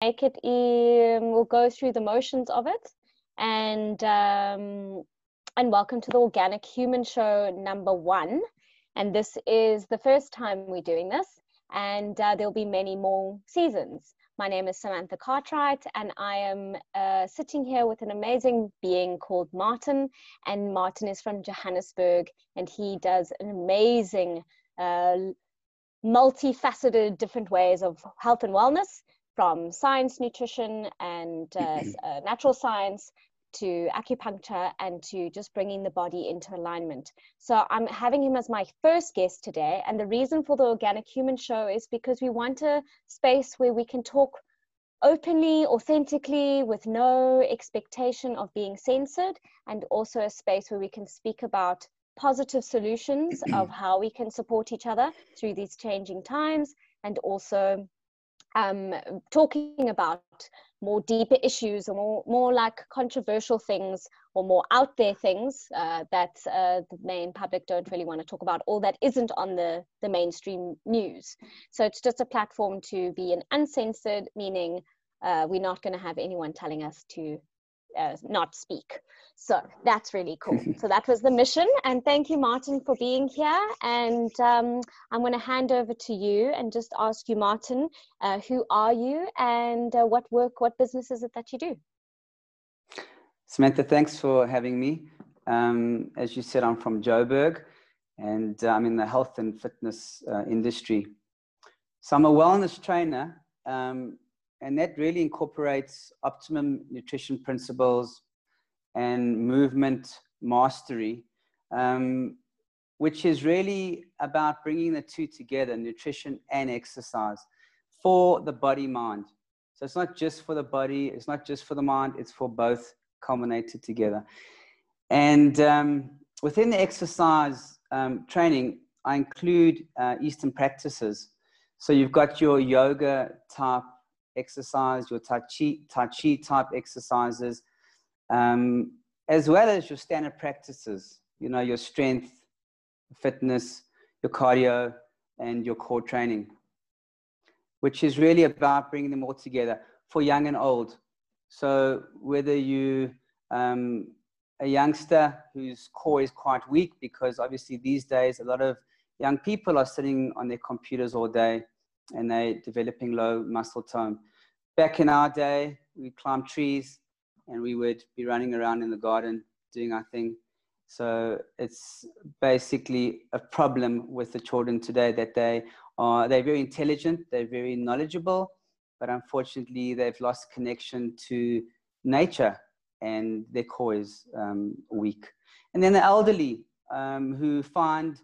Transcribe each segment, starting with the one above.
make it, we'll go through the motions of it. And, um, and welcome to the Organic Human Show number one. And this is the first time we're doing this, and uh, there'll be many more seasons. My name is Samantha Cartwright, and I am uh, sitting here with an amazing being called Martin. And Martin is from Johannesburg, and he does an amazing, uh, multifaceted, different ways of health and wellness from science, nutrition, and uh, uh, natural science to acupuncture and to just bringing the body into alignment. So I'm having him as my first guest today. And the reason for the Organic Human Show is because we want a space where we can talk openly, authentically, with no expectation of being censored, and also a space where we can speak about positive solutions of how we can support each other through these changing times and also um, talking about more deeper issues or more, more like controversial things or more out there things uh, that uh, the main public don't really want to talk about or that isn't on the, the mainstream news. So it's just a platform to be an uncensored, meaning uh, we're not going to have anyone telling us to uh, not speak. So that's really cool. so that was the mission. And thank you, Martin, for being here. And um, I'm going to hand over to you and just ask you, Martin, uh, who are you and uh, what work, what business is it that you do? Samantha, thanks for having me. Um, as you said, I'm from Joburg and I'm in the health and fitness uh, industry. So I'm a wellness trainer. Um, and that really incorporates optimum nutrition principles and movement mastery, um, which is really about bringing the two together, nutrition and exercise, for the body mind. So it's not just for the body, it's not just for the mind, it's for both culminated together. And um, within the exercise um, training, I include uh, Eastern practices. So you've got your yoga type exercise, your tai chi, tai chi type exercises, um, as well as your standard practices, you know, your strength, fitness, your cardio, and your core training, which is really about bringing them all together for young and old. So whether you um, a youngster whose core is quite weak, because obviously these days a lot of young people are sitting on their computers all day and they're developing low muscle tone. Back in our day, we climbed trees and we would be running around in the garden doing our thing. So it's basically a problem with the children today that they are they're very intelligent, they're very knowledgeable, but unfortunately they've lost connection to nature and their core is um, weak. And then the elderly um, who find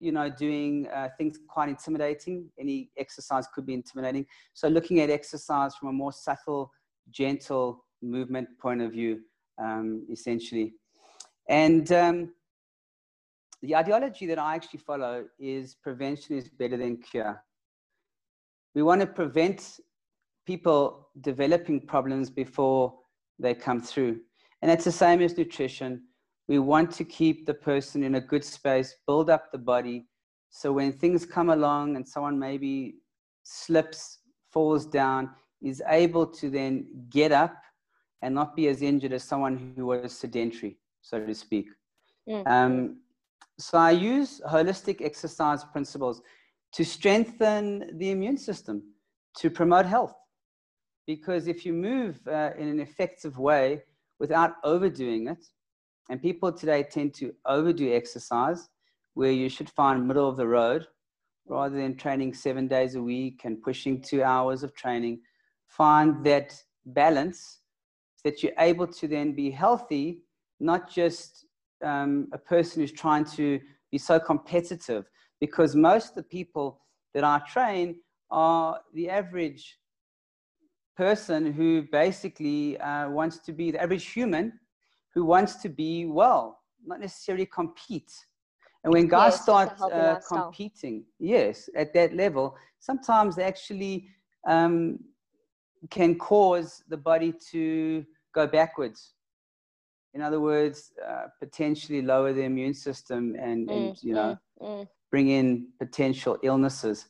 you know, doing uh, things quite intimidating. Any exercise could be intimidating. So looking at exercise from a more subtle, gentle movement point of view, um, essentially. And um, the ideology that I actually follow is prevention is better than cure. We want to prevent people developing problems before they come through. And it's the same as nutrition we want to keep the person in a good space, build up the body. So when things come along and someone maybe slips, falls down, is able to then get up and not be as injured as someone who was sedentary, so to speak. Mm. Um, so I use holistic exercise principles to strengthen the immune system, to promote health. Because if you move uh, in an effective way without overdoing it, and people today tend to overdo exercise where you should find middle of the road rather than training seven days a week and pushing two hours of training. Find that balance that you're able to then be healthy, not just um, a person who's trying to be so competitive. Because most of the people that I train are the average person who basically uh, wants to be the average human who wants to be well, not necessarily compete. And when guys yes, start uh, competing, yes, at that level, sometimes they actually um, can cause the body to go backwards. In other words, uh, potentially lower the immune system and, mm, and you know, mm, mm. bring in potential illnesses.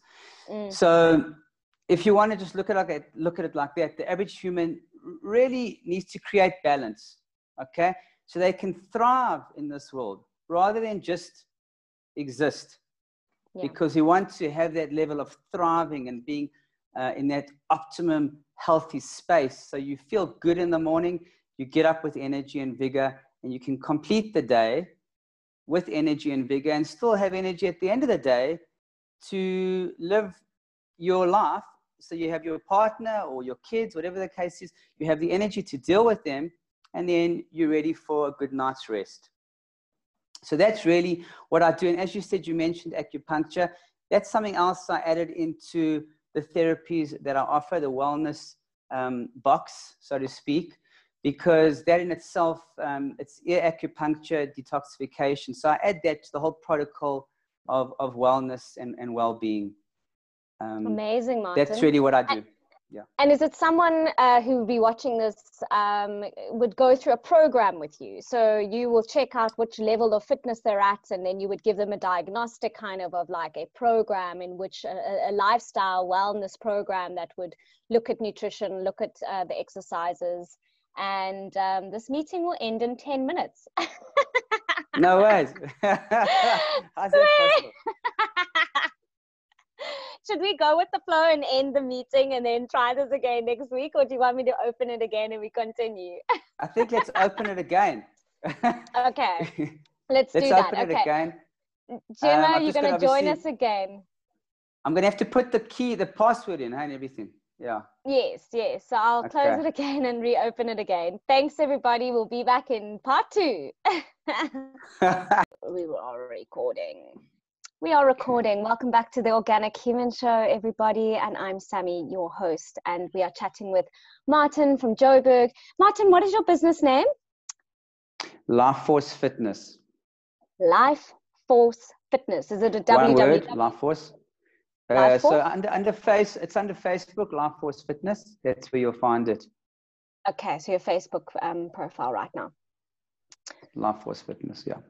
Mm. So if you want to just look at it, look at it like that, the average human really needs to create balance, okay? So they can thrive in this world rather than just exist. Yeah. Because you want to have that level of thriving and being uh, in that optimum healthy space. So you feel good in the morning, you get up with energy and vigor, and you can complete the day with energy and vigor and still have energy at the end of the day to live your life so you have your partner or your kids, whatever the case is, you have the energy to deal with them, and then you're ready for a good night's rest. So that's really what I do. And as you said, you mentioned acupuncture. That's something else I added into the therapies that I offer, the wellness um, box, so to speak, because that in itself, um, it's ear acupuncture, detoxification. So I add that to the whole protocol of, of wellness and, and well-being. Um, Amazing, Martin. That's really what I do. And, yeah. And is it someone uh, who would be watching this um, would go through a program with you? So you will check out which level of fitness they're at, and then you would give them a diagnostic kind of of like a program in which a, a lifestyle wellness program that would look at nutrition, look at uh, the exercises, and um, this meeting will end in ten minutes. no ways. How's that possible? should we go with the flow and end the meeting and then try this again next week, or do you want me to open it again and we continue? I think let's open it again. okay, let's, let's do that. open it okay. again. Gemma, um, you're going to join us again. I'm going to have to put the key, the password in and everything. Yeah. Yes, yes. So I'll okay. close it again and reopen it again. Thanks, everybody. We'll be back in part two. we were recording. We are recording. Welcome back to the Organic Human Show, everybody. And I'm Sammy, your host. And we are chatting with Martin from Joburg. Martin, what is your business name? Life Force Fitness. Life Force Fitness. Is it a One word, Life Force. Uh, Life Force? So under, under face, it's under Facebook, Life Force Fitness. That's where you'll find it. Okay, so your Facebook um, profile right now. Life Force Fitness, yeah.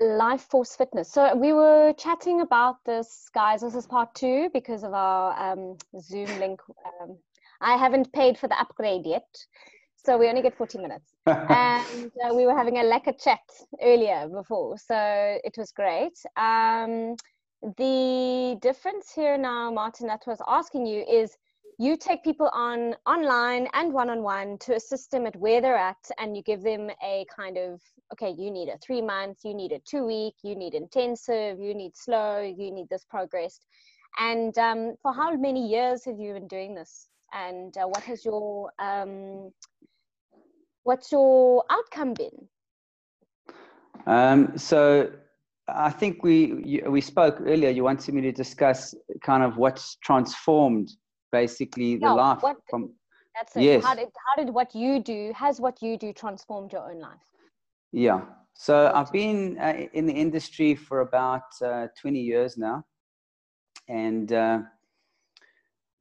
Life Force Fitness. So we were chatting about this, guys. This is part two because of our um, Zoom link. Um, I haven't paid for the upgrade yet, so we only get 40 minutes. and uh, we were having a lekker chat earlier before, so it was great. Um, the difference here now, Martin, that was asking you is you take people on online and one-on-one to assist them at where they're at and you give them a kind of okay you need a three month you need a two week you need intensive you need slow you need this progressed and um, for how many years have you been doing this and uh, what has your um, what's your outcome been um, so I think we we spoke earlier. You wanted me to discuss kind of what's transformed basically the life what, from that's it. Yes. how did how did what you do has what you do transformed your own life? Yeah. So i've been uh, in the industry for about uh, 20 years now. And uh,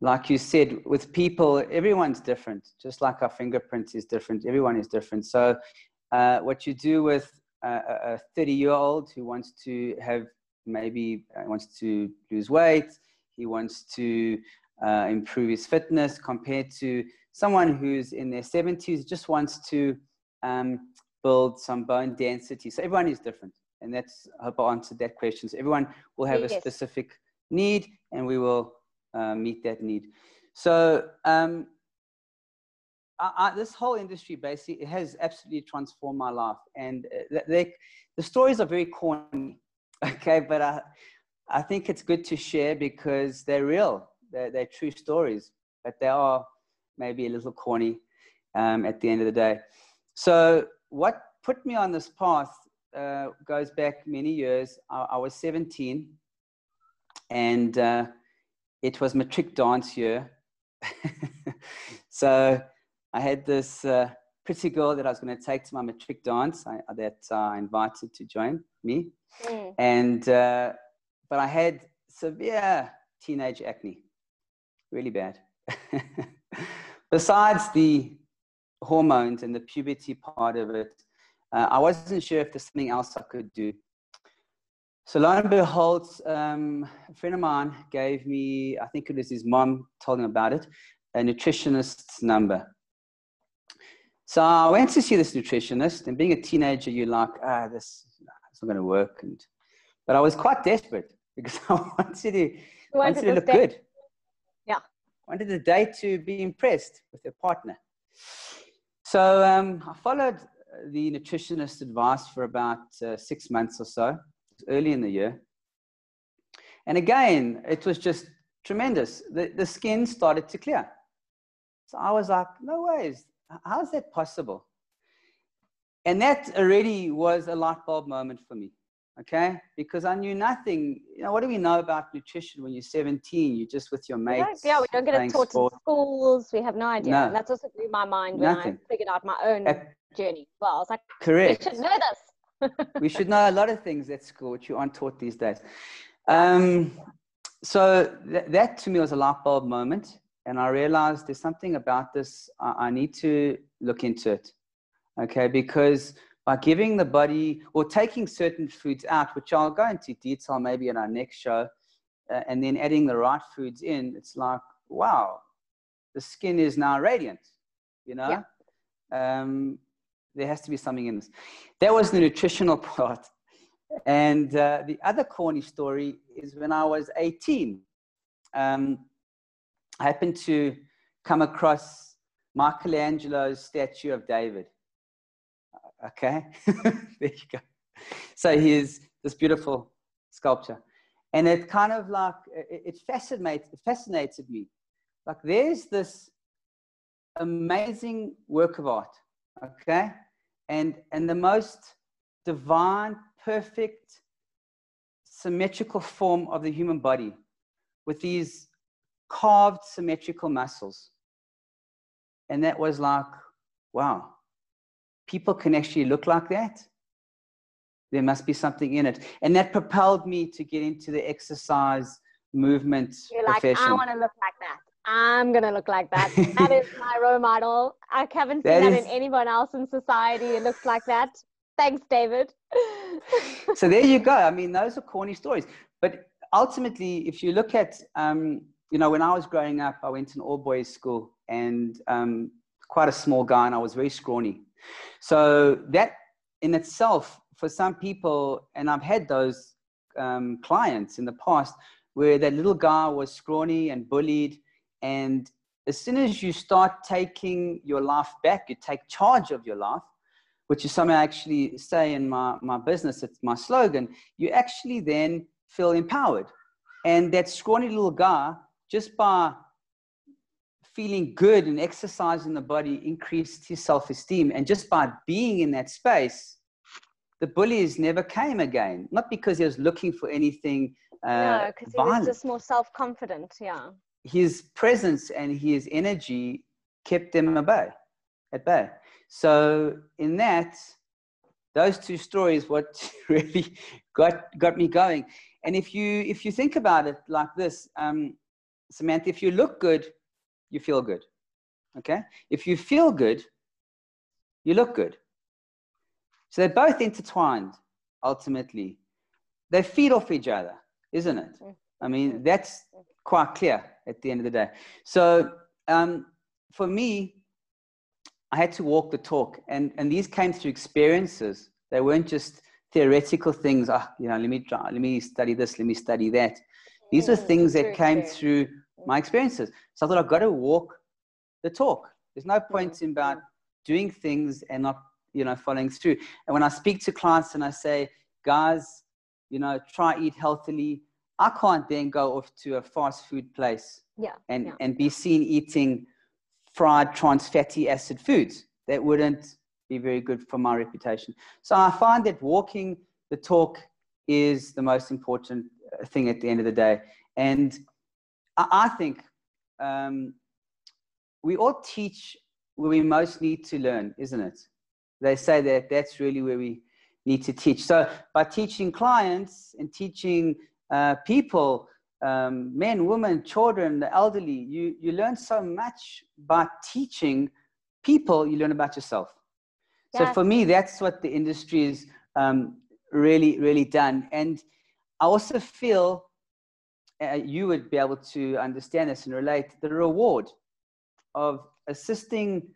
like you said with people everyone's different. Just like our fingerprint is different everyone is different. So uh, what you do with a 30 year old who wants to have maybe uh, wants to lose weight he wants to uh, improve his fitness compared to someone who's in their 70s just wants to um, build some bone density. So everyone is different. And that's, I hope I answered that question. So everyone will have yes. a specific need and we will uh, meet that need. So um, I, I, this whole industry basically has absolutely transformed my life. And uh, they, the stories are very corny, okay? But I, I think it's good to share because they're real they're, they're true stories, but they are maybe a little corny um, at the end of the day. So, what put me on this path uh, goes back many years. I, I was 17, and uh, it was matric dance year. so, I had this uh, pretty girl that I was going to take to my matric dance I, that I invited to join me. Mm. And, uh, but I had severe teenage acne really bad. Besides the hormones and the puberty part of it, uh, I wasn't sure if there's something else I could do. So lo and behold, um, a friend of mine gave me, I think it was his mom told him about it, a nutritionist's number. So I went to see this nutritionist, and being a teenager, you're like, ah, this it's not going to work. And but I was quite desperate because I wanted to, wanted, wanted to look good. Wanted the date to be impressed with her partner. So um, I followed the nutritionist advice for about uh, six months or so, early in the year. And again, it was just tremendous. The, the skin started to clear. So I was like, no ways. How is that possible? And that already was a light bulb moment for me. Okay. Because I knew nothing. You know, what do we know about nutrition when you're 17? You're just with your mates. yeah, we don't get it taught sport. in schools. We have no idea. No. And that's also blew my mind when nothing. I figured out my own at, journey. Well, I was like, correct. We should know this. we should know a lot of things at school which you aren't taught these days. Um, so th- that to me was a light bulb moment and I realized there's something about this. I, I need to look into it. Okay, because by giving the body or taking certain foods out, which I'll go into detail maybe in our next show, uh, and then adding the right foods in, it's like, wow, the skin is now radiant, you know? Yeah. Um, there has to be something in this. That was the nutritional part. And uh, the other corny story is when I was 18. Um, I happened to come across Michelangelo's statue of David. Okay, there you go. So here's this beautiful sculpture. And it kind of like, it, fascinates, it fascinated me. Like there's this amazing work of art, okay? And, and the most divine, perfect, symmetrical form of the human body with these carved symmetrical muscles. And that was like, wow, people can actually look like that. There must be something in it. And that propelled me to get into the exercise movement You're profession. like, I want to look like that. I'm going to look like that. that is my role model. I haven't seen that, that is... in anyone else in society. It looks like that. Thanks, David. so there you go. I mean, those are corny stories. But ultimately, if you look at um, you know, when I was growing up, I went to an all boys school and um, quite a small guy, and I was very scrawny. So that in itself, for some people, and I've had those um, clients in the past where that little guy was scrawny and bullied. And as soon as you start taking your life back, you take charge of your life, which is something I actually say in my, my business, it's my slogan, you actually then feel empowered. And that scrawny little guy just by feeling good and exercising the body increased his self-esteem. And just by being in that space the bullies never came again. Not because he was looking for anything uh, no because he was just more self-confident yeah. His presence and his energy kept them at bay at bay. So in that those two stories what really got got me going. And if you if you think about it like this um, Samantha, if you look good, you feel good. Okay? If you feel good, you look good. So they're both intertwined ultimately. They feed off each other, isn't it? Mm. I mean, that's quite clear at the end of the day. So um, for me, I had to walk the talk, and, and these came through experiences. They weren't just theoretical things. Ah, oh, you know, let me try, let me study this, let me study that. These are mm, things that came through my experiences. So I thought I've got to walk the talk. There's no point in about doing things and not, you know, following through. And when I speak to clients and I say, guys, you know, try eat healthily, I can't then go off to a fast food place yeah, and, yeah. and be seen eating fried trans fatty acid foods. That wouldn't be very good for my reputation. So I find that walking the talk is the most important uh, thing at the end of the day. And I, think um, we all teach where we most need to learn, isn't it? They say that that's really where we need to teach. So by teaching clients and teaching uh, people, um, men, women, children, the elderly, you, you learn so much by teaching people, you learn about yourself. So for me, that's what the industry is um, really, really done. And I also feel uh, you would be able to understand this and relate the reward of assisting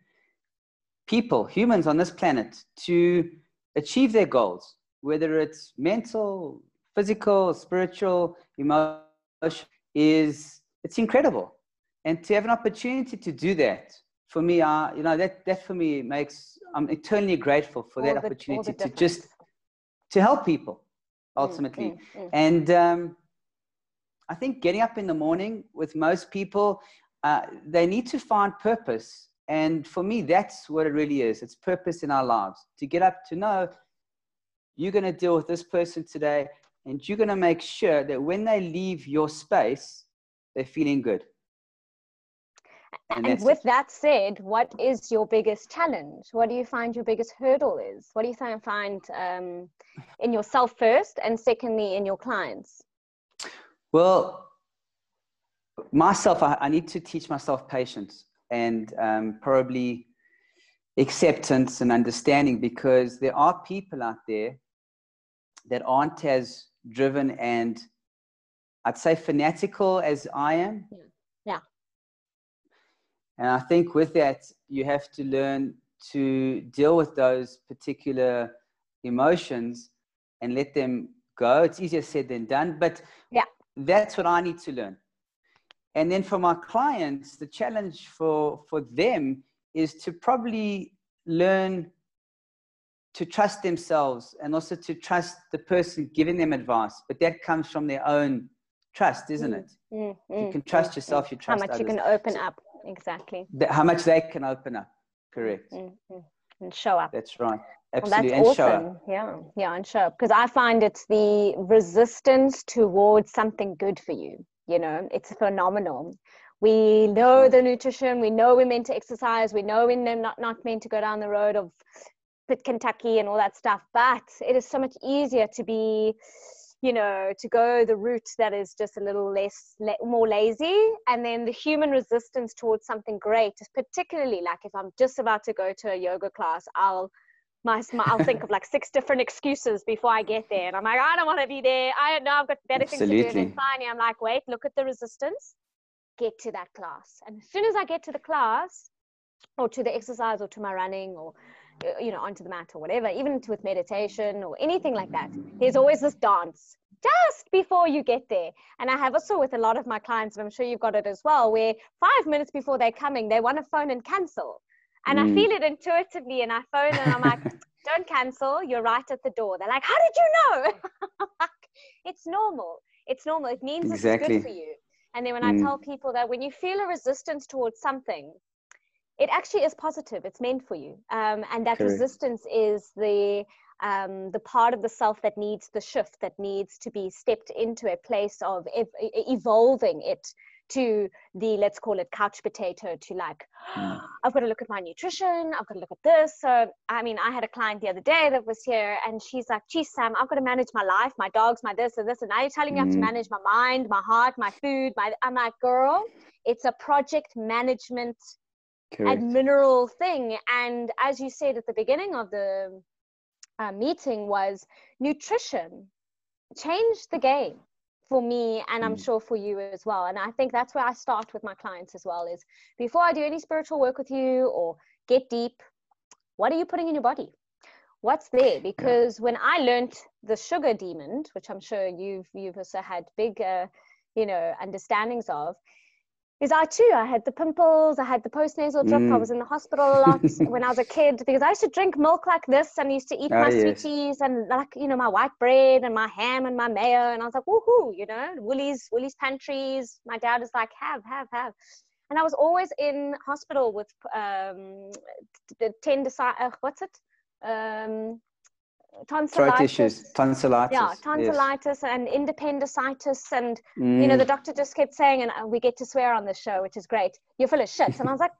people, humans on this planet, to achieve their goals, whether it's mental, physical, spiritual, emotional, is it's incredible. And to have an opportunity to do that, for me, uh, you know, that, that for me makes, I'm eternally grateful for all that the, opportunity to just, to help people mm, ultimately. Mm, mm, mm. And um, I think getting up in the morning with most people, uh, they need to find purpose. And for me, that's what it really is. It's purpose in our lives to get up to know you're going to deal with this person today, and you're going to make sure that when they leave your space, they're feeling good. And, and with it. that said, what is your biggest challenge? What do you find your biggest hurdle is? What do you find um, in yourself first, and secondly in your clients? Well, myself, I, I need to teach myself patience and um, probably acceptance and understanding because there are people out there that aren't as driven and I'd say fanatical as I am. Yeah. yeah. And I think with that, you have to learn to deal with those particular emotions and let them go. It's easier said than done, but yeah, that's what I need to learn. And then for my clients, the challenge for, for them is to probably learn to trust themselves and also to trust the person giving them advice. But that comes from their own trust, isn't it? Mm, mm, you can trust mm, yourself, you trust How much others. you can open up, exactly. how much they can open up, correct. And show up. That's right. Absolutely. Well, that's and awesome. Yeah, yeah, and show up. Because I find it's the resistance towards something good for you. You know, it's phenomenal. We know the nutrition, we know we're meant to exercise, we know we're not, not meant to go down the road of Pit Kentucky and all that stuff, but it is so much easier to be you know to go the route that is just a little less more lazy. And then the human resistance towards something great is particularly like if i'm just about to go to a yoga class i'll my, my i'll think of like six different excuses before i get there. And i'm like i don't want to be there. I know i've got better Absolutely. things to do. And finally i'm like wait look at the resistance. Get to that class. And as soon as i get to the class or to the exercise or to my running or you know onto the mat or whatever even with meditation or anything like that there's always this dance just before you get there. And i have also with a lot of my clients and i'm sure you've got it as well where five minutes before they're coming they want to phone and cancel. And mm. i feel it intuitively and i phone and i'm like don't cancel you're right at the door. They're like how did you know? It's normal. It's normal. It means exactly. it's good for you. And then when mm. i tell people that when you feel a resistance towards something it actually is positive it's meant for you um, and that Correct. resistance is the um, the part of the self that needs the shift that needs to be stepped into a place of ev- evolving it to the let's call it couch potato to like mm. i've got to look at my nutrition i've got to look at this so i mean i had a client the other day that was here and she's like geez sam i've got to manage my life my dogs my this and this and now you're telling me mm. i have to hmm. manage my mind my heart my food my i'm like girl it's a project management Correct. and mineral thing. And as you said at the beginning of the uh, meeting, was nutrition changed the game for me and i'm mm. sure for you as well and i think that's where i start with my clients as well is before i do any spiritual work with you or get deep what are you putting in your body what's there because yeah. when i learned the sugar demon which i'm sure you've you've also had big uh, you know understandings of is I too. I had the pimples, I had the postnasal drip, mm. I was in the hospital a lot when I was a kid because I used to drink milk like this and I used to eat oh, my yes. sweeties and like, you know, my white bread and my ham and my mayo. And I was like, woohoo, you know, Woolies, Woolies pantries. My dad is like, have, have, have. And I was always in hospital with um, tendicite, uh, what's it? Um, tonsillitis. Throat issues, tonsillitis. Yeah, tonsillitis yes. and appendicitis. And, mm. you know, the mm. doctor just kept saying, and uh, we get to swear on this show, which is great, you're full of shit. And I was like,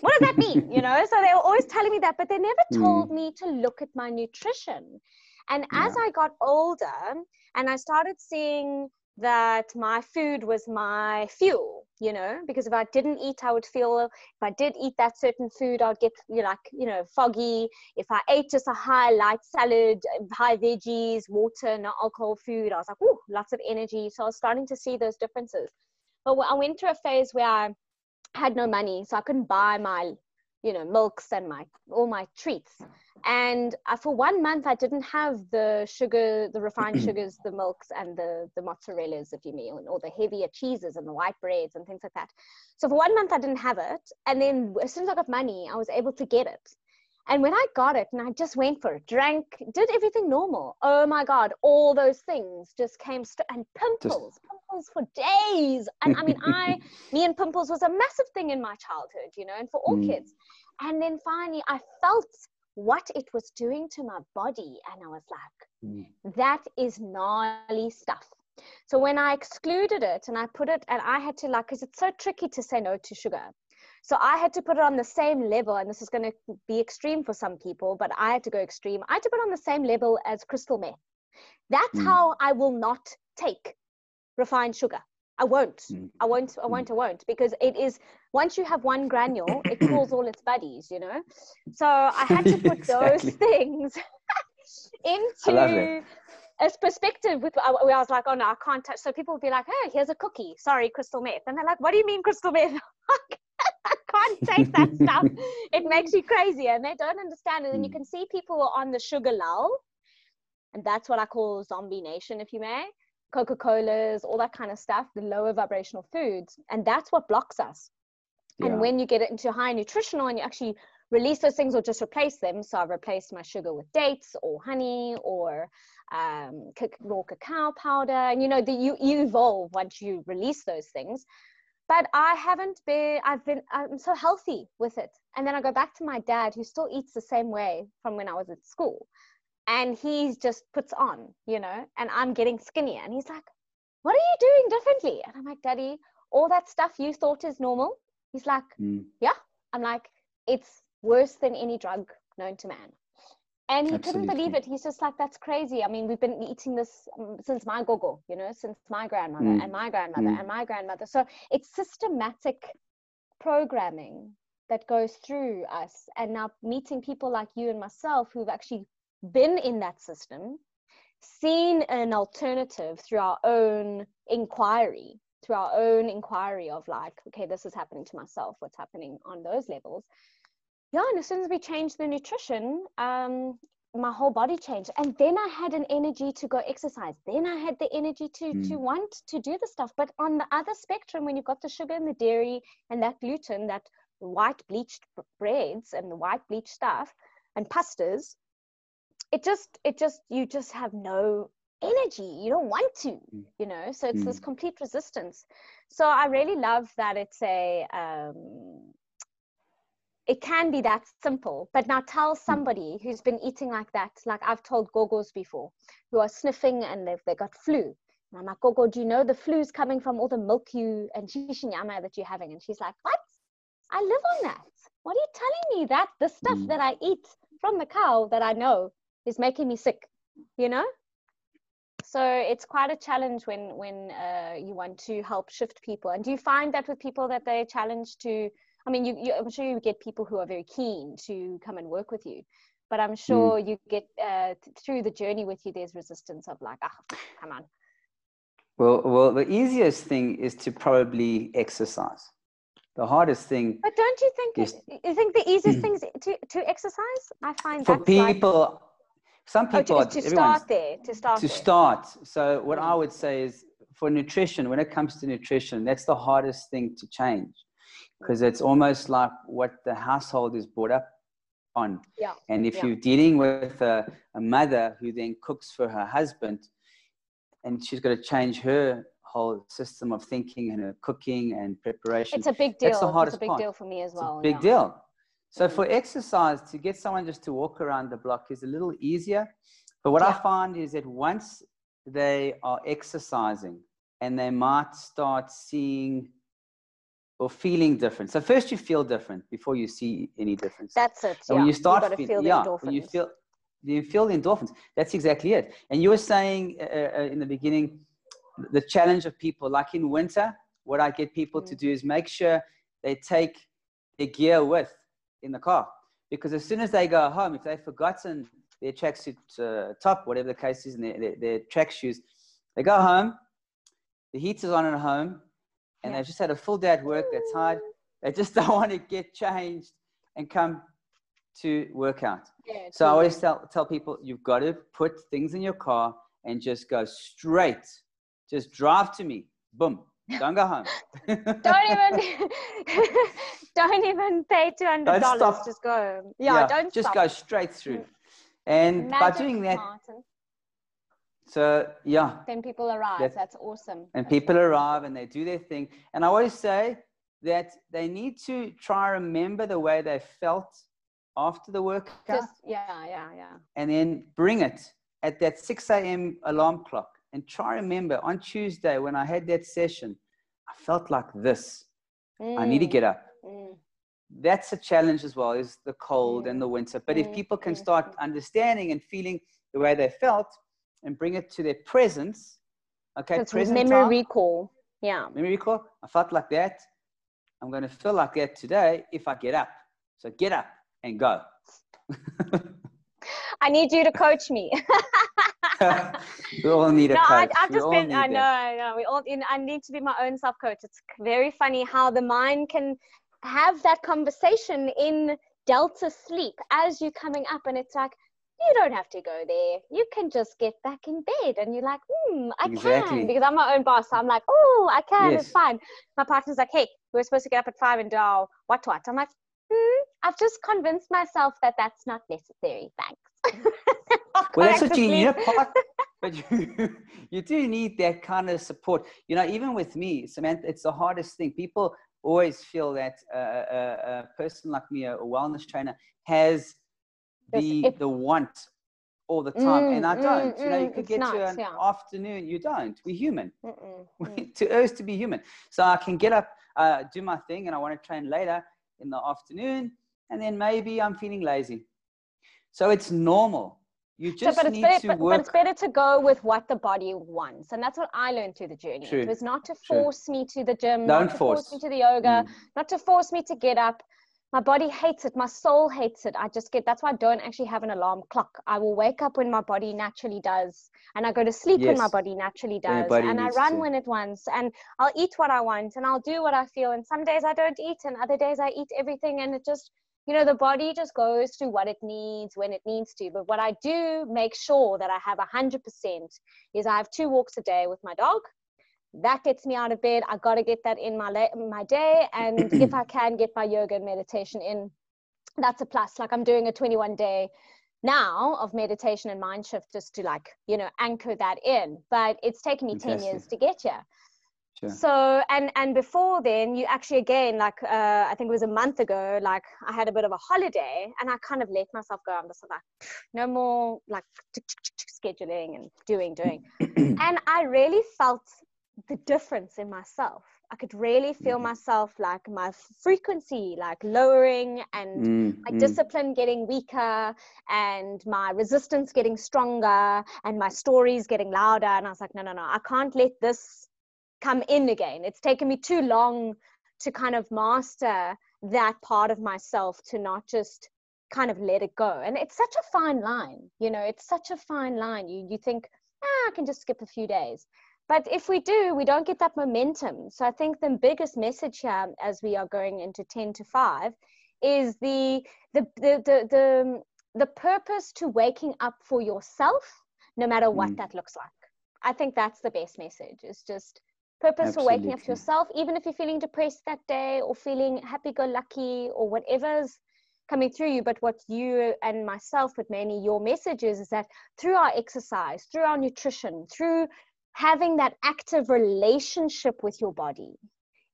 what does that mean? You know, so they were always telling me that, but they never mm. told mm. me to look at my nutrition. And yeah. as I got older and I started seeing that my food was my fuel, you know, because if I didn't eat, I would feel, if I did eat that certain food, I'd get, you know, like, you know, foggy. If I ate just a high light salad, high veggies, water, not alcohol food, I was like, oh, lots of energy. So I was starting to see those differences. But I went through a phase where I had no money, so I couldn't buy my you know milks and my all my treats. And uh, for one month i didn't have the sugar the refined sugars the milks and the the mozzarellas if you mean or the heavier cheeses and the white breads and things like that. So for one month i didn't have it. And then as soon as i got money i was able to get it and when I got it and I just went for it, drank, did everything normal. Oh my God, all those things just came st- and pimples, just... pimples for days. And I mean, I, me and pimples was a massive thing in my childhood, you know, and for all mm. kids. And then finally I felt what it was doing to my body. And I was like, mm. that is gnarly stuff. So when I excluded it and I put it, and I had to like, because it's so tricky to say no to sugar. So I had to put it on the same level, and this is going to be extreme for some people, but I had to go extreme. I had to put it on the same level as crystal meth. That's mm. how I will not take refined sugar. I won't. Mm. I won't. I won't. I won't because it is once you have one granule, it calls all its buddies. You know. So I had to put exactly. those things into a perspective with where I was like, oh no, I can't touch. So people would be like, hey, here's a cookie. Sorry, crystal meth. And they're like, what do you mean crystal meth? I can't take that stuff. It makes you crazy. And they don't understand it. And you hmm. can see people are on the sugar lull. And that's what I call zombie nation, if you may. Coca Colas, all that kind of stuff, the lower vibrational foods. And that's what blocks us. Yeah. And when you get it into high nutritional and you actually release those things or just replace them. So I've replaced my sugar with dates or honey or um, raw cacao powder. And you know, the, you, you evolve once you release those things but I haven't been, I've been, I'm so healthy with it. And then I go back to my dad who still eats the same way from when I was at school. And he just puts on, you know, and I'm getting skinnier. And he's like, What are you doing differently? And I'm like, Daddy, all that stuff you thought is normal. He's like, mm. Yeah. I'm like, It's worse than any drug known to man and he Absolutely. couldn't believe it he's just like that's crazy i mean we've been eating this um, since my gogo you know since my grandmother mm. and my grandmother mm. and my grandmother so it's systematic programming that goes through us and now meeting people like you and myself who've actually been in that system seen an alternative through our own inquiry through our own inquiry of like okay this is happening to myself what's happening on those levels yeah, and as soon as we changed the nutrition, um, my whole body changed. And then I had an energy to go exercise. Then I had the energy to mm. to want to do the stuff. But on the other spectrum, when you've got the sugar and the dairy and that gluten, that white bleached breads and the white bleached stuff and pastas, it just it just you just have no energy you don't want to mm. you know so it's mm. this complete resistance so i really love that it's a um, it can be that simple. But now tell hmm. somebody who's been eating like that, like I've told gogos before, who are sniffing and they've they got flu. And I'm like, Gogo, do you know the flu's coming from all the milk you and shishinyama that you're having? And she's like, What? I live on that. What are you telling me? That the stuff mm. that I eat from the cow that I know is making me sick, you know? So it's quite a challenge when when uh, you want to help shift people. And do you find that with people that they challenge to I mean, you, you, I'm sure you get people who are very keen to come and work with you, but I'm sure mm. you get uh, through the journey with you. There's resistance of like, ah, oh, come on. Well, well, the easiest thing is to probably exercise. The hardest thing. But don't you think? Is, you think the easiest thing is to to exercise? I find for people. Like, some people oh, to, to start there to start to there. start so what i would say is for nutrition when it comes to nutrition that's the hardest thing to change because it's almost like what the household is brought up on. Yeah. And if yeah. you're dealing with a, a, mother who then cooks for her husband, and she's got to change her whole system of thinking and her cooking and preparation. It's a big deal. That's the hardest it's a big part. deal for me as well. big yeah. deal. So mm-hmm. for exercise, to get someone just to walk around the block is a little easier. But what yeah. I find is that once they are exercising and they might start seeing or feeling different. So first you feel different before you see any difference. That's it. So yeah. when you start you feel, yeah, when you feel you feel the endorphins. That's exactly it. And you were saying uh, uh, in the beginning, the challenge of people, like in winter, what I get people mm. to do is make sure they take their gear with in the car. Because as soon as they go home, if they've forgotten their tracksuit uh, top, whatever the case is, and their, their, their track shoes, they go home, the heater's on at home, and yeah. they've just had a full day at work, they're tired, they just don't want to get changed and come to work out. Yeah, so I always tell, tell people you've got to put things in your car and just go straight. Just drive to me. Boom. Don't go home. don't even don't even pay two hundred dollars. Just go. Yeah, yeah don't just stop. go straight through. Mm. And Magic by doing that, Martin. So yeah, then people arrive. That's, That's awesome. And That's people arrive and they do their thing. And I always say that they need to try remember the way they felt after the workout. Just, yeah, yeah, yeah. And then bring it at that 6 a.m. alarm clock and try remember on Tuesday when I had that session, I felt like this. Mm. I need to get up. Mm. That's a challenge as well, is the cold mm. and the winter. But if mm. people can mm. start understanding and feeling the way they felt and bring it to their presence, okay, That's present memory time, recall. Yeah. Memory recall. I felt like that. I'm going to feel like that today if I get up. So get up and go. I need you to coach me. we all need a no, coach. I, have just been, I know, I know. We all, in, I need to be my own self coach. It's very funny how the mind can have that conversation in delta sleep as you're coming up, and it's like, you don't have to go there. You can just get back in bed. And you're like, hmm, I exactly. can. Because I'm my own boss. So I'm like, oh, I can. Yes. It's fine. My partner's like, hey, we're supposed to get up at five and do our what what. I'm like, hmm, I've just convinced myself that that's not necessary. Thanks. well, that's what you need a part, but you, you do need that kind of support. You know, even with me, Samantha, it's the hardest thing. People always feel that a, a, a person like me, a, wellness trainer, has the the want all the time, mm, and I don't. Mm, you know, you mm, could get nice, to an yeah. afternoon. You don't. We're human. Mm. to us to be human. So I can get up, uh, do my thing, and I want to train later in the afternoon, and then maybe I'm feeling lazy. So it's normal. You just so, but need better, to but, work. But it's better to go with what the body wants, and that's what I learned through the journey. True. It was not to force True. me to the gym, Don't not to force. force me to the yoga, mm. not to force me to get up. My body hates it. My soul hates it. I just get. That's why I don't actually have an alarm clock. I will wake up when my body naturally does, and I go to sleep yes. when my body naturally does, body and I run to. when it wants, and I'll eat what I want, and I'll do what I feel. And some days I don't eat, and other days I eat everything, and it just you know the body just goes through what it needs when it needs to but what i do make sure that i have 100% is i have two walks a day with my dog that gets me out of bed i got to get that in my my day and if i can get my yoga and meditation in that's a plus like i'm doing a 21 day now of meditation and mind shift just to like you know anchor that in but it's taken me 10 years to get here Sure. So and and before then, you actually again like uh, I think it was a month ago. Like I had a bit of a holiday, and I kind of let myself go. I'm just like, no more like scheduling and doing doing, and I really felt the difference in myself. I could really feel mm. myself like my frequency like lowering and mm, my discipline getting weaker and my resistance getting stronger and my stories getting louder. And I was like, no, no, no, I can't let this come in again. It's taken me too long to kind of master that part of myself to not just kind of let it go. And it's such a fine line, you know, it's such a fine line. You you think, ah, I can just skip a few days. But if we do, we don't get that momentum. So I think the biggest message here as we are going into 10 to 5 is the the the the the, the purpose to waking up for yourself, no matter what mm. that looks like. I think that's the best message. It's just purpose Absolutely. for waking up to yourself, even if you're feeling depressed that day or feeling happy go lucky or whatever's coming through you. But what you and myself, but mainly your message is, is that through our exercise, through our nutrition, through having that active relationship with your body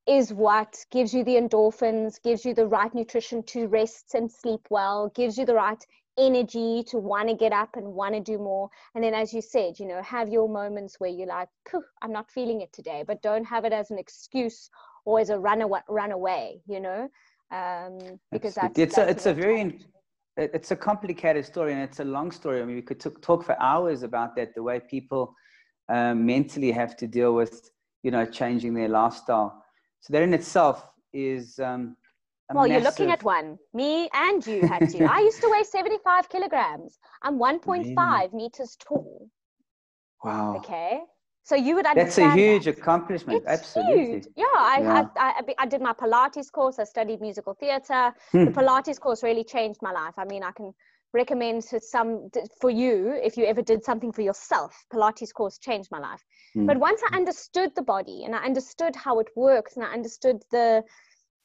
is what gives you the endorphins, gives you the right nutrition to rest and sleep well, gives you the right energy to want to get up and want to do more. And then as you said you know have your moments where you're like i'm not feeling it today but don't have it as an excuse or as a run away, run away you know? Um, because that's, it's that's a it's a very it's a complicated story and it's a long story. I mean we could talk for hours about that the way people um, mentally have to deal with, you know, changing their lifestyle. So that in itself is. Um, well, massive... you're looking at one. Me and you had to. I used to weigh 75 kilograms. I'm 1.5 meters tall. Wow. Okay. So you would understand. That's a huge that. accomplishment. It's Absolutely. Huge. Yeah, I, yeah. I, I, I, did my Pilates course. I studied musical theatre. Hmm. The Pilates course really changed my life. I mean, I can recommend to some for you if you ever did something for yourself. Pilates course changed my life. Hmm. But once I understood the body and I understood how it works and I understood the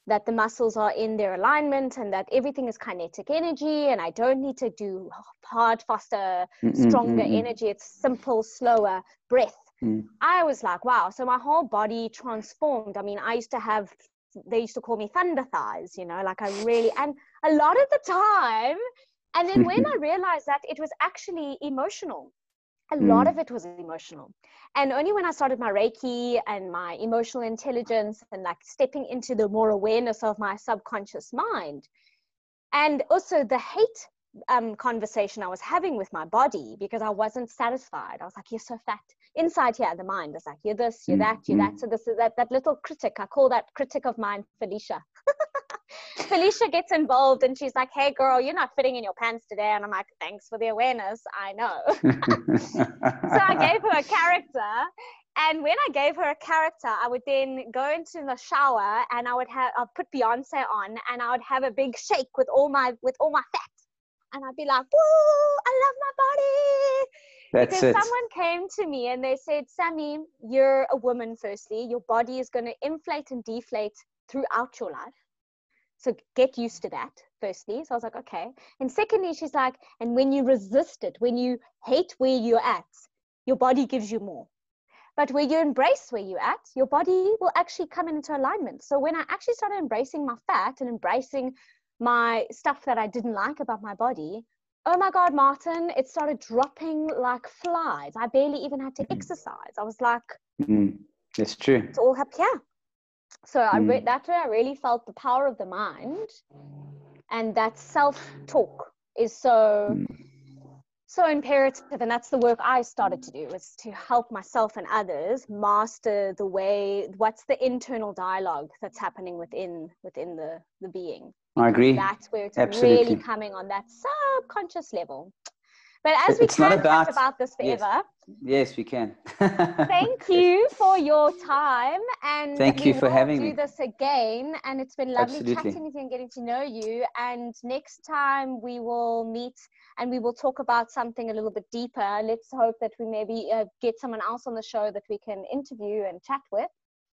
that the muscles are in their alignment and that everything is kinetic energy and I don't need to do hard, faster, stronger mm-hmm. energy. It's simple, slower breath Mm. I was like, wow. So my whole body transformed. I mean, I used to have, they used to call me thunder thighs, you know, like I really, and a lot of the time. And then when I realized that it was actually emotional, a mm. lot of it was emotional. And only when I started my Reiki and my emotional intelligence and like stepping into the more awareness of my subconscious mind, and also the hate um, conversation I was having with my body because I wasn't satisfied. I was like, "You're so fat." Inside here, the mind is like, "You're this, you're that, you're that." Mm-hmm. So this is that that little critic. I call that critic of mine, Felicia. Felicia gets involved and she's like, "Hey, girl, you're not fitting in your pants today." And I'm like, "Thanks for the awareness. I know." so I gave her a character, and when I gave her a character, I would then go into the shower and I would have I'd put Beyonce on and I would have a big shake with all my with all my fat and I'd be like, "Woo! I love my body." That's because it. someone came to me and they said, "Sammy, you're a woman. Firstly, your body is going to inflate and deflate throughout your life, so get used to that." Firstly, so I was like, "Okay." And secondly, she's like, "And when you resist it, when you hate where you're at, your body gives you more." But when you embrace where you're at, your body will actually come into alignment. So when I actually started embracing my fat and embracing my stuff that I didn't like about my body, oh my God, Martin, it started dropping like flies. I barely even had to mm. exercise. I was like, mm. it's true. It's all up here. So. I re- that's where I really felt the power of the mind and that self talk is so mm. so imperative and that's the work i started to do was to help myself and others master the way what's the internal dialogue that's happening within within the the being I agree. That's where it's Absolutely. really coming on that subconscious level. But as we it's can about, about this forever. Yes, yes we can. thank you for your time. And thank you for having do me. do this again. And it's been lovely Absolutely. chatting with you and getting to know you. And next time we will meet and we will talk about something a little bit deeper. Let's hope that we maybe uh, get someone else on the show that we can interview and chat with.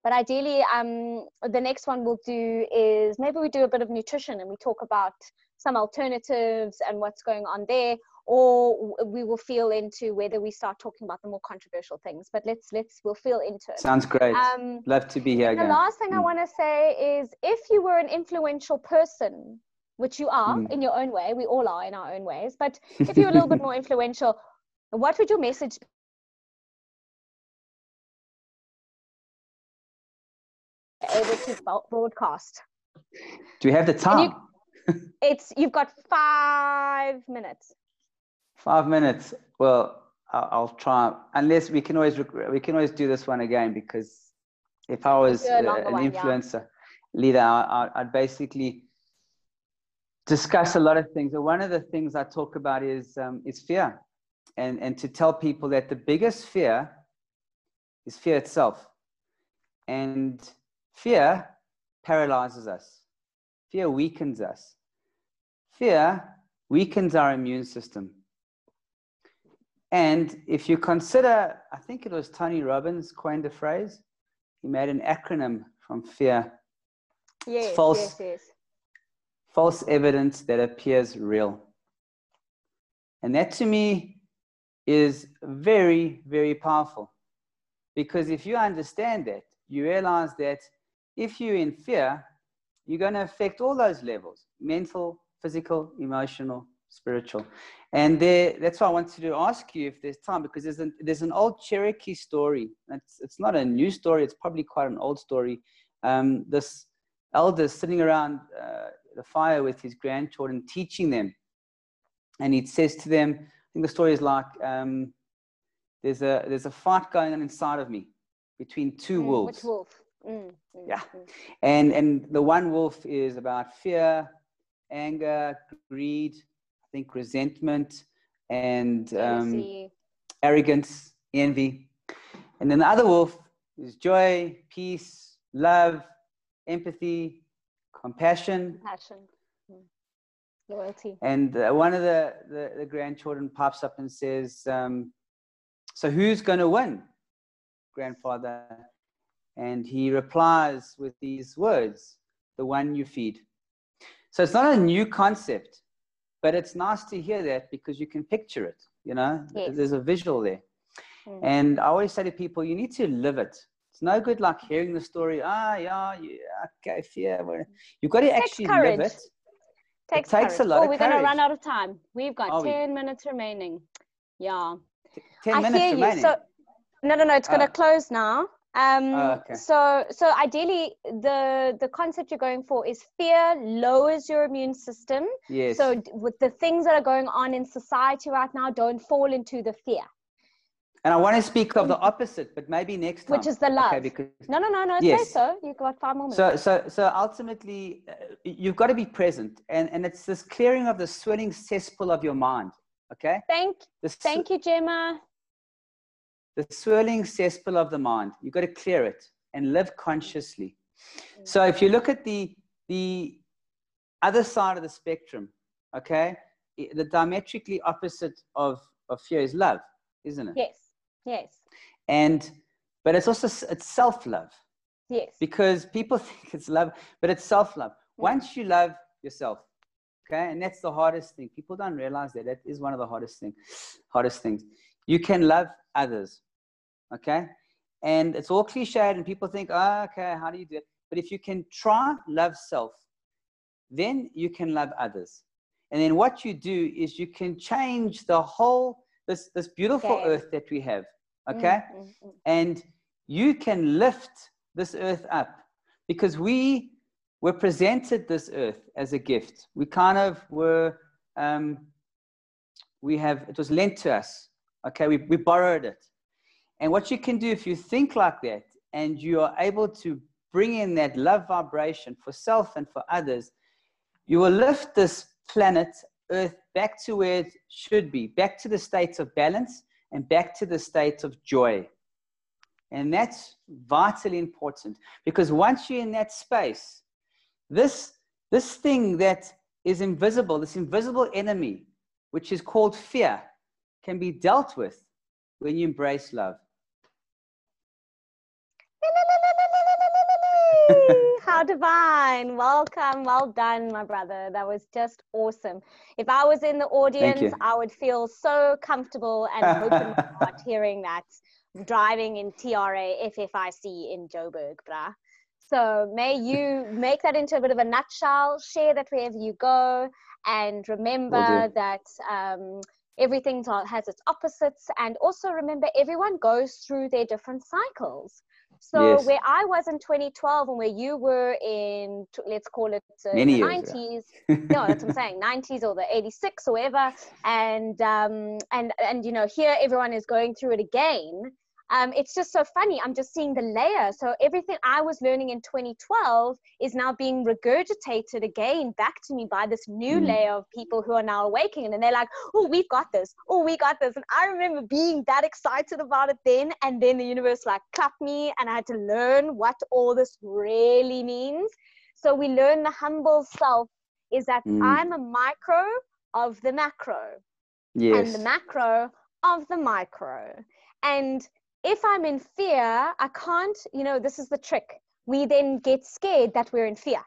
But ideally, um, the next one we'll do is maybe we do a bit of nutrition and we talk about some alternatives and what's going on there, or we will feel into whether we start talking about the more controversial things. But let's let's we'll feel into it. Sounds great. Um, Love to be here again. The last thing mm. I want to say is, if you were an influential person, which you are mm. in your own way, we all are in our own ways. But if you're a little bit more influential, what would your message be? able to broadcast. Do we have the time? You, it's you've got five minutes. Five minutes. Well, I'll, I'll, try. Unless we can always we can always do this one again because if I was uh, an one, influencer yeah. leader, I, I'd basically discuss a lot of things. And one of the things I talk about is um, is fear, and and to tell people that the biggest fear is fear itself, and Fear paralyzes us. Fear weakens us. Fear weakens our immune system. And if you consider, I think it was Tony Robbins coined the phrase, he made an acronym from fear. Yes, false, yes, yes. false evidence that appears real. And that to me is very, very powerful. Because if you understand that, you realize that if you're in fear, you're going to affect all those levels mental, physical, emotional, spiritual. And there, that's why I wanted to ask you if there's time, because there's an, there's an old Cherokee story. It's, it's not a new story, it's probably quite an old story. Um, this elder sitting around uh, the fire with his grandchildren, teaching them. And he says to them, I think the story is like, um, there's a there's a fight going on inside of me between two Mm, wolves. Which wolf? Mm, mm, Yeah. mm. And and the one wolf is about fear, anger, greed, think resentment, and um, arrogance, envy. And then the other wolf is joy, peace, love, empathy, compassion. passion, mm. loyalty. And uh, one of the, the, the grandchildren pops up and says, um, So who's going to win, grandfather? And he replies with these words The one you feed. So it's not a new concept, but it's nice to hear that because you can picture it. You know, Yes. there's a visual there. Mm. And I always say to people, you need to live it. It's no good like hearing the story. Ah, yeah, yeah okay, fear. well," You've got to Takes actually courage. live it. Takes, takes a lot oh, we're going to run out of time. We've got Are we? 10 minutes remaining. Yeah. Ten I minutes hear remaining. you. So, no, no, no, it's going to Oh. close now. Um, Oh, okay. So, so ideally, the the concept you're going for is fear lowers your immune system. yes. So, with the things that are going on in society right now, don't fall into the fear, And I want to speak of the opposite, but maybe next time. which is the love. Okay, because no, no, no, no. Say Yes. so. You've got five more minutes. so so so ultimately, uh, you've got to be present, and and it's this clearing of the swirling cesspool of your mind. Okay. thank, The, thank you, Gemma. The swirling cesspool of the mind. You've got to clear it and live consciously. So if you look at the the other side of the spectrum, okay, the diametrically opposite of of fear is love, isn't it? Yes, yes, And but it's also it's self love. yes. because people think it's love, but it's self love. Mm. Once you love yourself, okay, and that's the hardest thing. People don't realize that that is one of the hardest thing, hardest things. You can love others, okay, and it's all cliched, and people think, oh, okay, how do you do it? But if you can try love self, then you can love others, and then what you do is you can change the whole this this beautiful Okay. earth that we have, Mm, okay mm, mm. and you can lift this earth up because we were presented this earth as a gift we kind of were um, we have it was lent to us okay we, we borrowed it. And what you can do if you think like that and you are able to bring in that love vibration for self and for others you will lift this planet earth back to where it should be back to the state of balance and back to the state of joy. And that's vitally important because once you're in that space, this, this thing that is invisible, this invisible enemy, which is called fear, can be dealt with when you embrace love. How divine. Welcome. Well done, my brother. That was just awesome. If I was in the audience. I would feel so comfortable and open my heart hearing that driving in TRA FFIC in Joburg, brah. So may you make that into a bit of a nutshell, share that wherever you go, and remember that um, everything has its opposites. And also remember, everyone goes through their different cycles. So Yes. where I was in 2012 and where you were in, let's call it uh, Many the years ago. 90s, no, that's what I'm saying, 90s or the 86 or whatever, and um, and and you know here everyone is going through it again. Um, it's just so funny. I'm just seeing the layer. So everything I was learning in 2012 is now being regurgitated again back to me by this new Mm. layer of people who are now awakening, and they're like, "Oh, we've got this. Oh, we got this." And I remember being that excited about it then, and then the universe like clapped me, and I had to learn what all this really means. So we learn the humble self is that Mm. I'm a micro of the macro and the macro of the micro. And if I'm in fear, I can't, you know, this is the trick. We then get scared that we're in fear.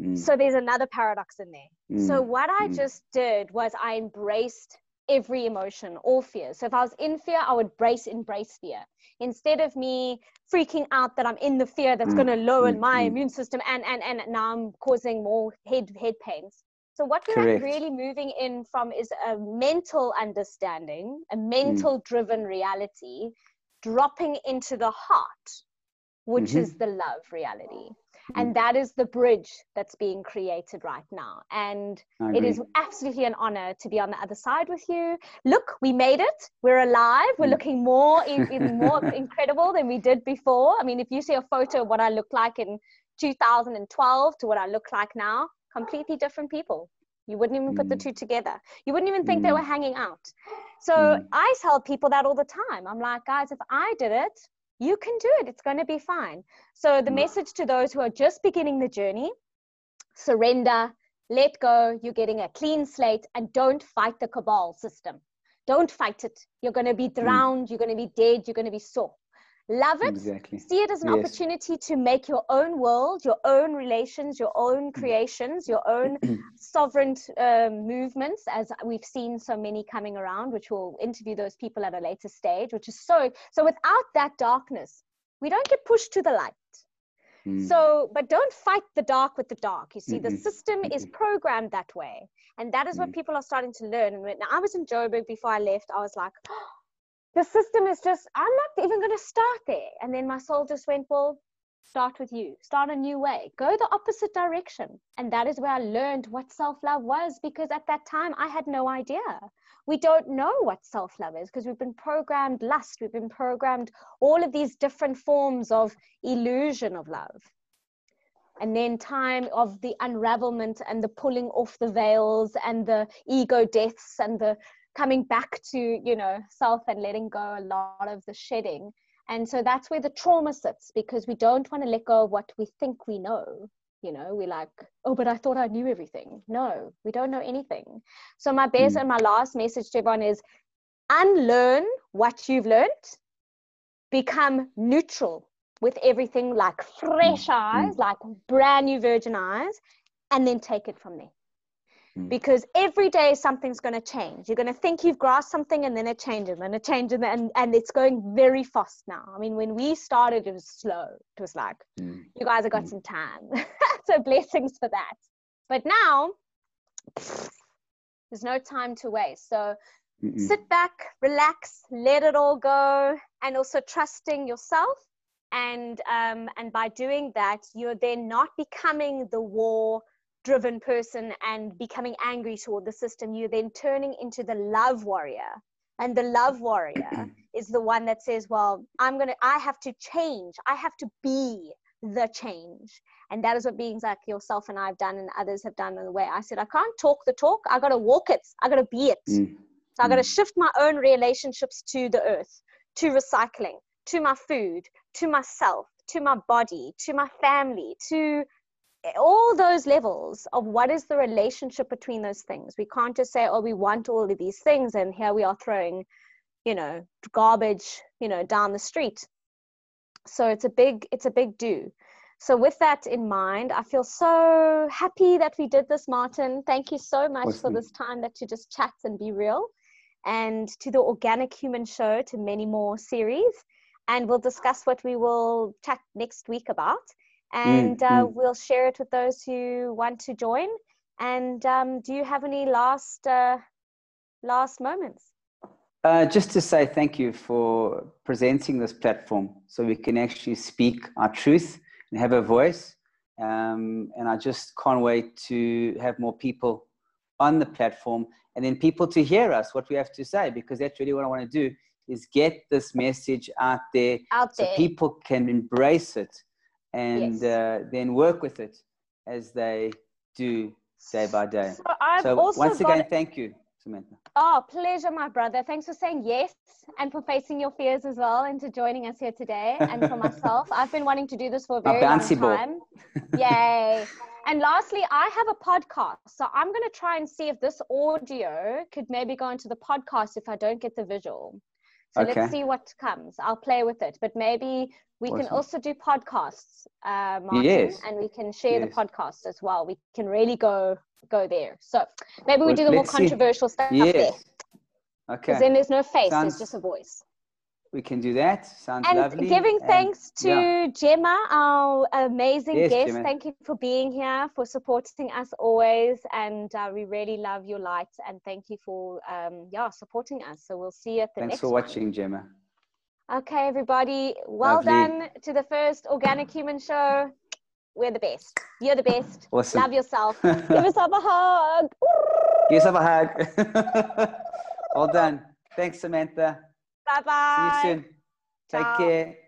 Mm, So there's another paradox in there. So mm, what I mm. just did was I embraced every emotion, all fear. So if I was in fear, I would brace, embrace fear. Instead of me freaking out that I'm in the fear that's Mm, going to lower mm, my mm. immune system and, and, and now I'm causing more head, head pains. So what we're Correct. really moving in from is a mental understanding, a Mm. mental driven reality, dropping into the heart, which Mhm. is the love reality. and that is the bridge that's being created right now and it is absolutely an honor to be on the other side with you look we made it we're alive we're mm. looking more more incredible than we did before i mean if you see a photo of what i look like in 2012 to what i look like now completely different people you wouldn't even put the mm. two together you wouldn't even think mm. they were hanging out so mm. i tell people that all the time i'm like guys if i did it you can do it. It's going to be fine. So, the message to those who are just beginning the journey surrender, let go. You're getting a clean slate and don't fight the cabal system. Don't fight it. You're going to be mm. drowned. Mm. You're going to be dead. You're going to be sore love it exactly. see it as an yes. opportunity to make your own world your own relations your own mm. creations your own sovereign um, movements as we've seen so many coming around which we'll interview those people at a later stage which is so so without that darkness we don't get pushed to the light mm. so but don't fight the dark with the dark you see mm-hmm. the system is programmed that way and that is what mm. people are starting to learn and when i was in joburg before i left i was like oh, the system is just, I'm not even going to start there. And then my soul just went, well, start with you, start a new way, go the opposite direction. And that is where I learned what self love was because at that time I had no idea. We don't know what self love is because we've been programmed lust, we've been programmed all of these different forms of illusion of love. And then time of the unravelment and the pulling off the veils and the ego deaths and the coming back to you know self and letting go a lot of the shedding and so that's where the trauma sits because we don't want to let go of what we think we know you know we're like oh but i thought i knew everything no we don't know anything so my best mm. and my last message to everyone is unlearn what you've learned become neutral with everything like fresh mm. eyes mm. like brand new virgin eyes and then take it from there. Because every day something's going to change. You're going to think you've grasped something and then it changes and it changes and, and it's going very fast now. I mean, when we started, it was slow. It was like, mm. you guys have got mm. some time. so blessings for that. But now, there's no time to waste. So Mm-mm. sit back, relax, let it all go, and also trusting yourself. And um, and by doing that, you're then not becoming the war driven person and becoming angry toward the system, you're then turning into the love warrior. And the love warrior is the one that says, Well, I'm going to, I have to change. I have to be the change. And that is what beings like yourself and I have done and others have done in the way. I said, I can't talk the talk. I got to walk it. I got to be it. Mm. So I got to mm. shift my own relationships to the earth, to recycling, to my food, to myself, to my body, to my family, to all those levels of what is the relationship between those things. We can't just say, oh, we want all of these things, and here we are throwing, you know, garbage, you know, down the street. So it's a big, it's a big do. So with that in mind, I feel so happy that we did this, Martin. Thank you so much awesome. for this time that you just chat and be real. And to the Organic Human Show, to many more series. And we'll discuss what we will chat next week about. Mm, and uh, mm. we'll share it with those who want to join. And um, do you have any last uh, last moments? Uh, just to say thank you for presenting this platform so we can actually speak our truth and have a voice. Um, and I just can't wait to have more people on the platform and then people to hear us, what we have to say, because that's really what I want to do is get this message out there, out there. so people can embrace it and yes. uh, then work with it as they do day by day. So, so once again, thank you, Samantha. Oh, pleasure, my brother. Thanks for saying yes and for facing your fears as well and to joining us here today. And for myself, I've been wanting to do this for a very long time. Yay. And lastly, I have a podcast. So I'm going to try and see if this audio could maybe go into the podcast if I don't get the visual. So okay. let's see what comes. I'll play with it, but maybe we awesome. can also do podcasts, uh, Martin, yes. and we can share yes. the podcast as well. We can really go go there. So maybe we well, do the more controversial see. stuff yes. there. Okay. Because then there's no face, Sounds, there's just a voice we can do that. Sounds and lovely. Giving thanks to yeah. Gemma, our amazing yes, guest. Gemma. Thank you for being here, for supporting us always, and uh, we really love your light. And thank you for um, yeah supporting us. So we'll see you at the Thanks next. Thanks for one. watching, Gemma. Okay, everybody. Well lovely. done to the first Organic Human Show. we're the best. You're the best. Awesome. Love yourself. Give yourself a hug. Give yourself a hug. well done. Thanks, Samantha. Bye bye. See you soon. Take Ciao. care.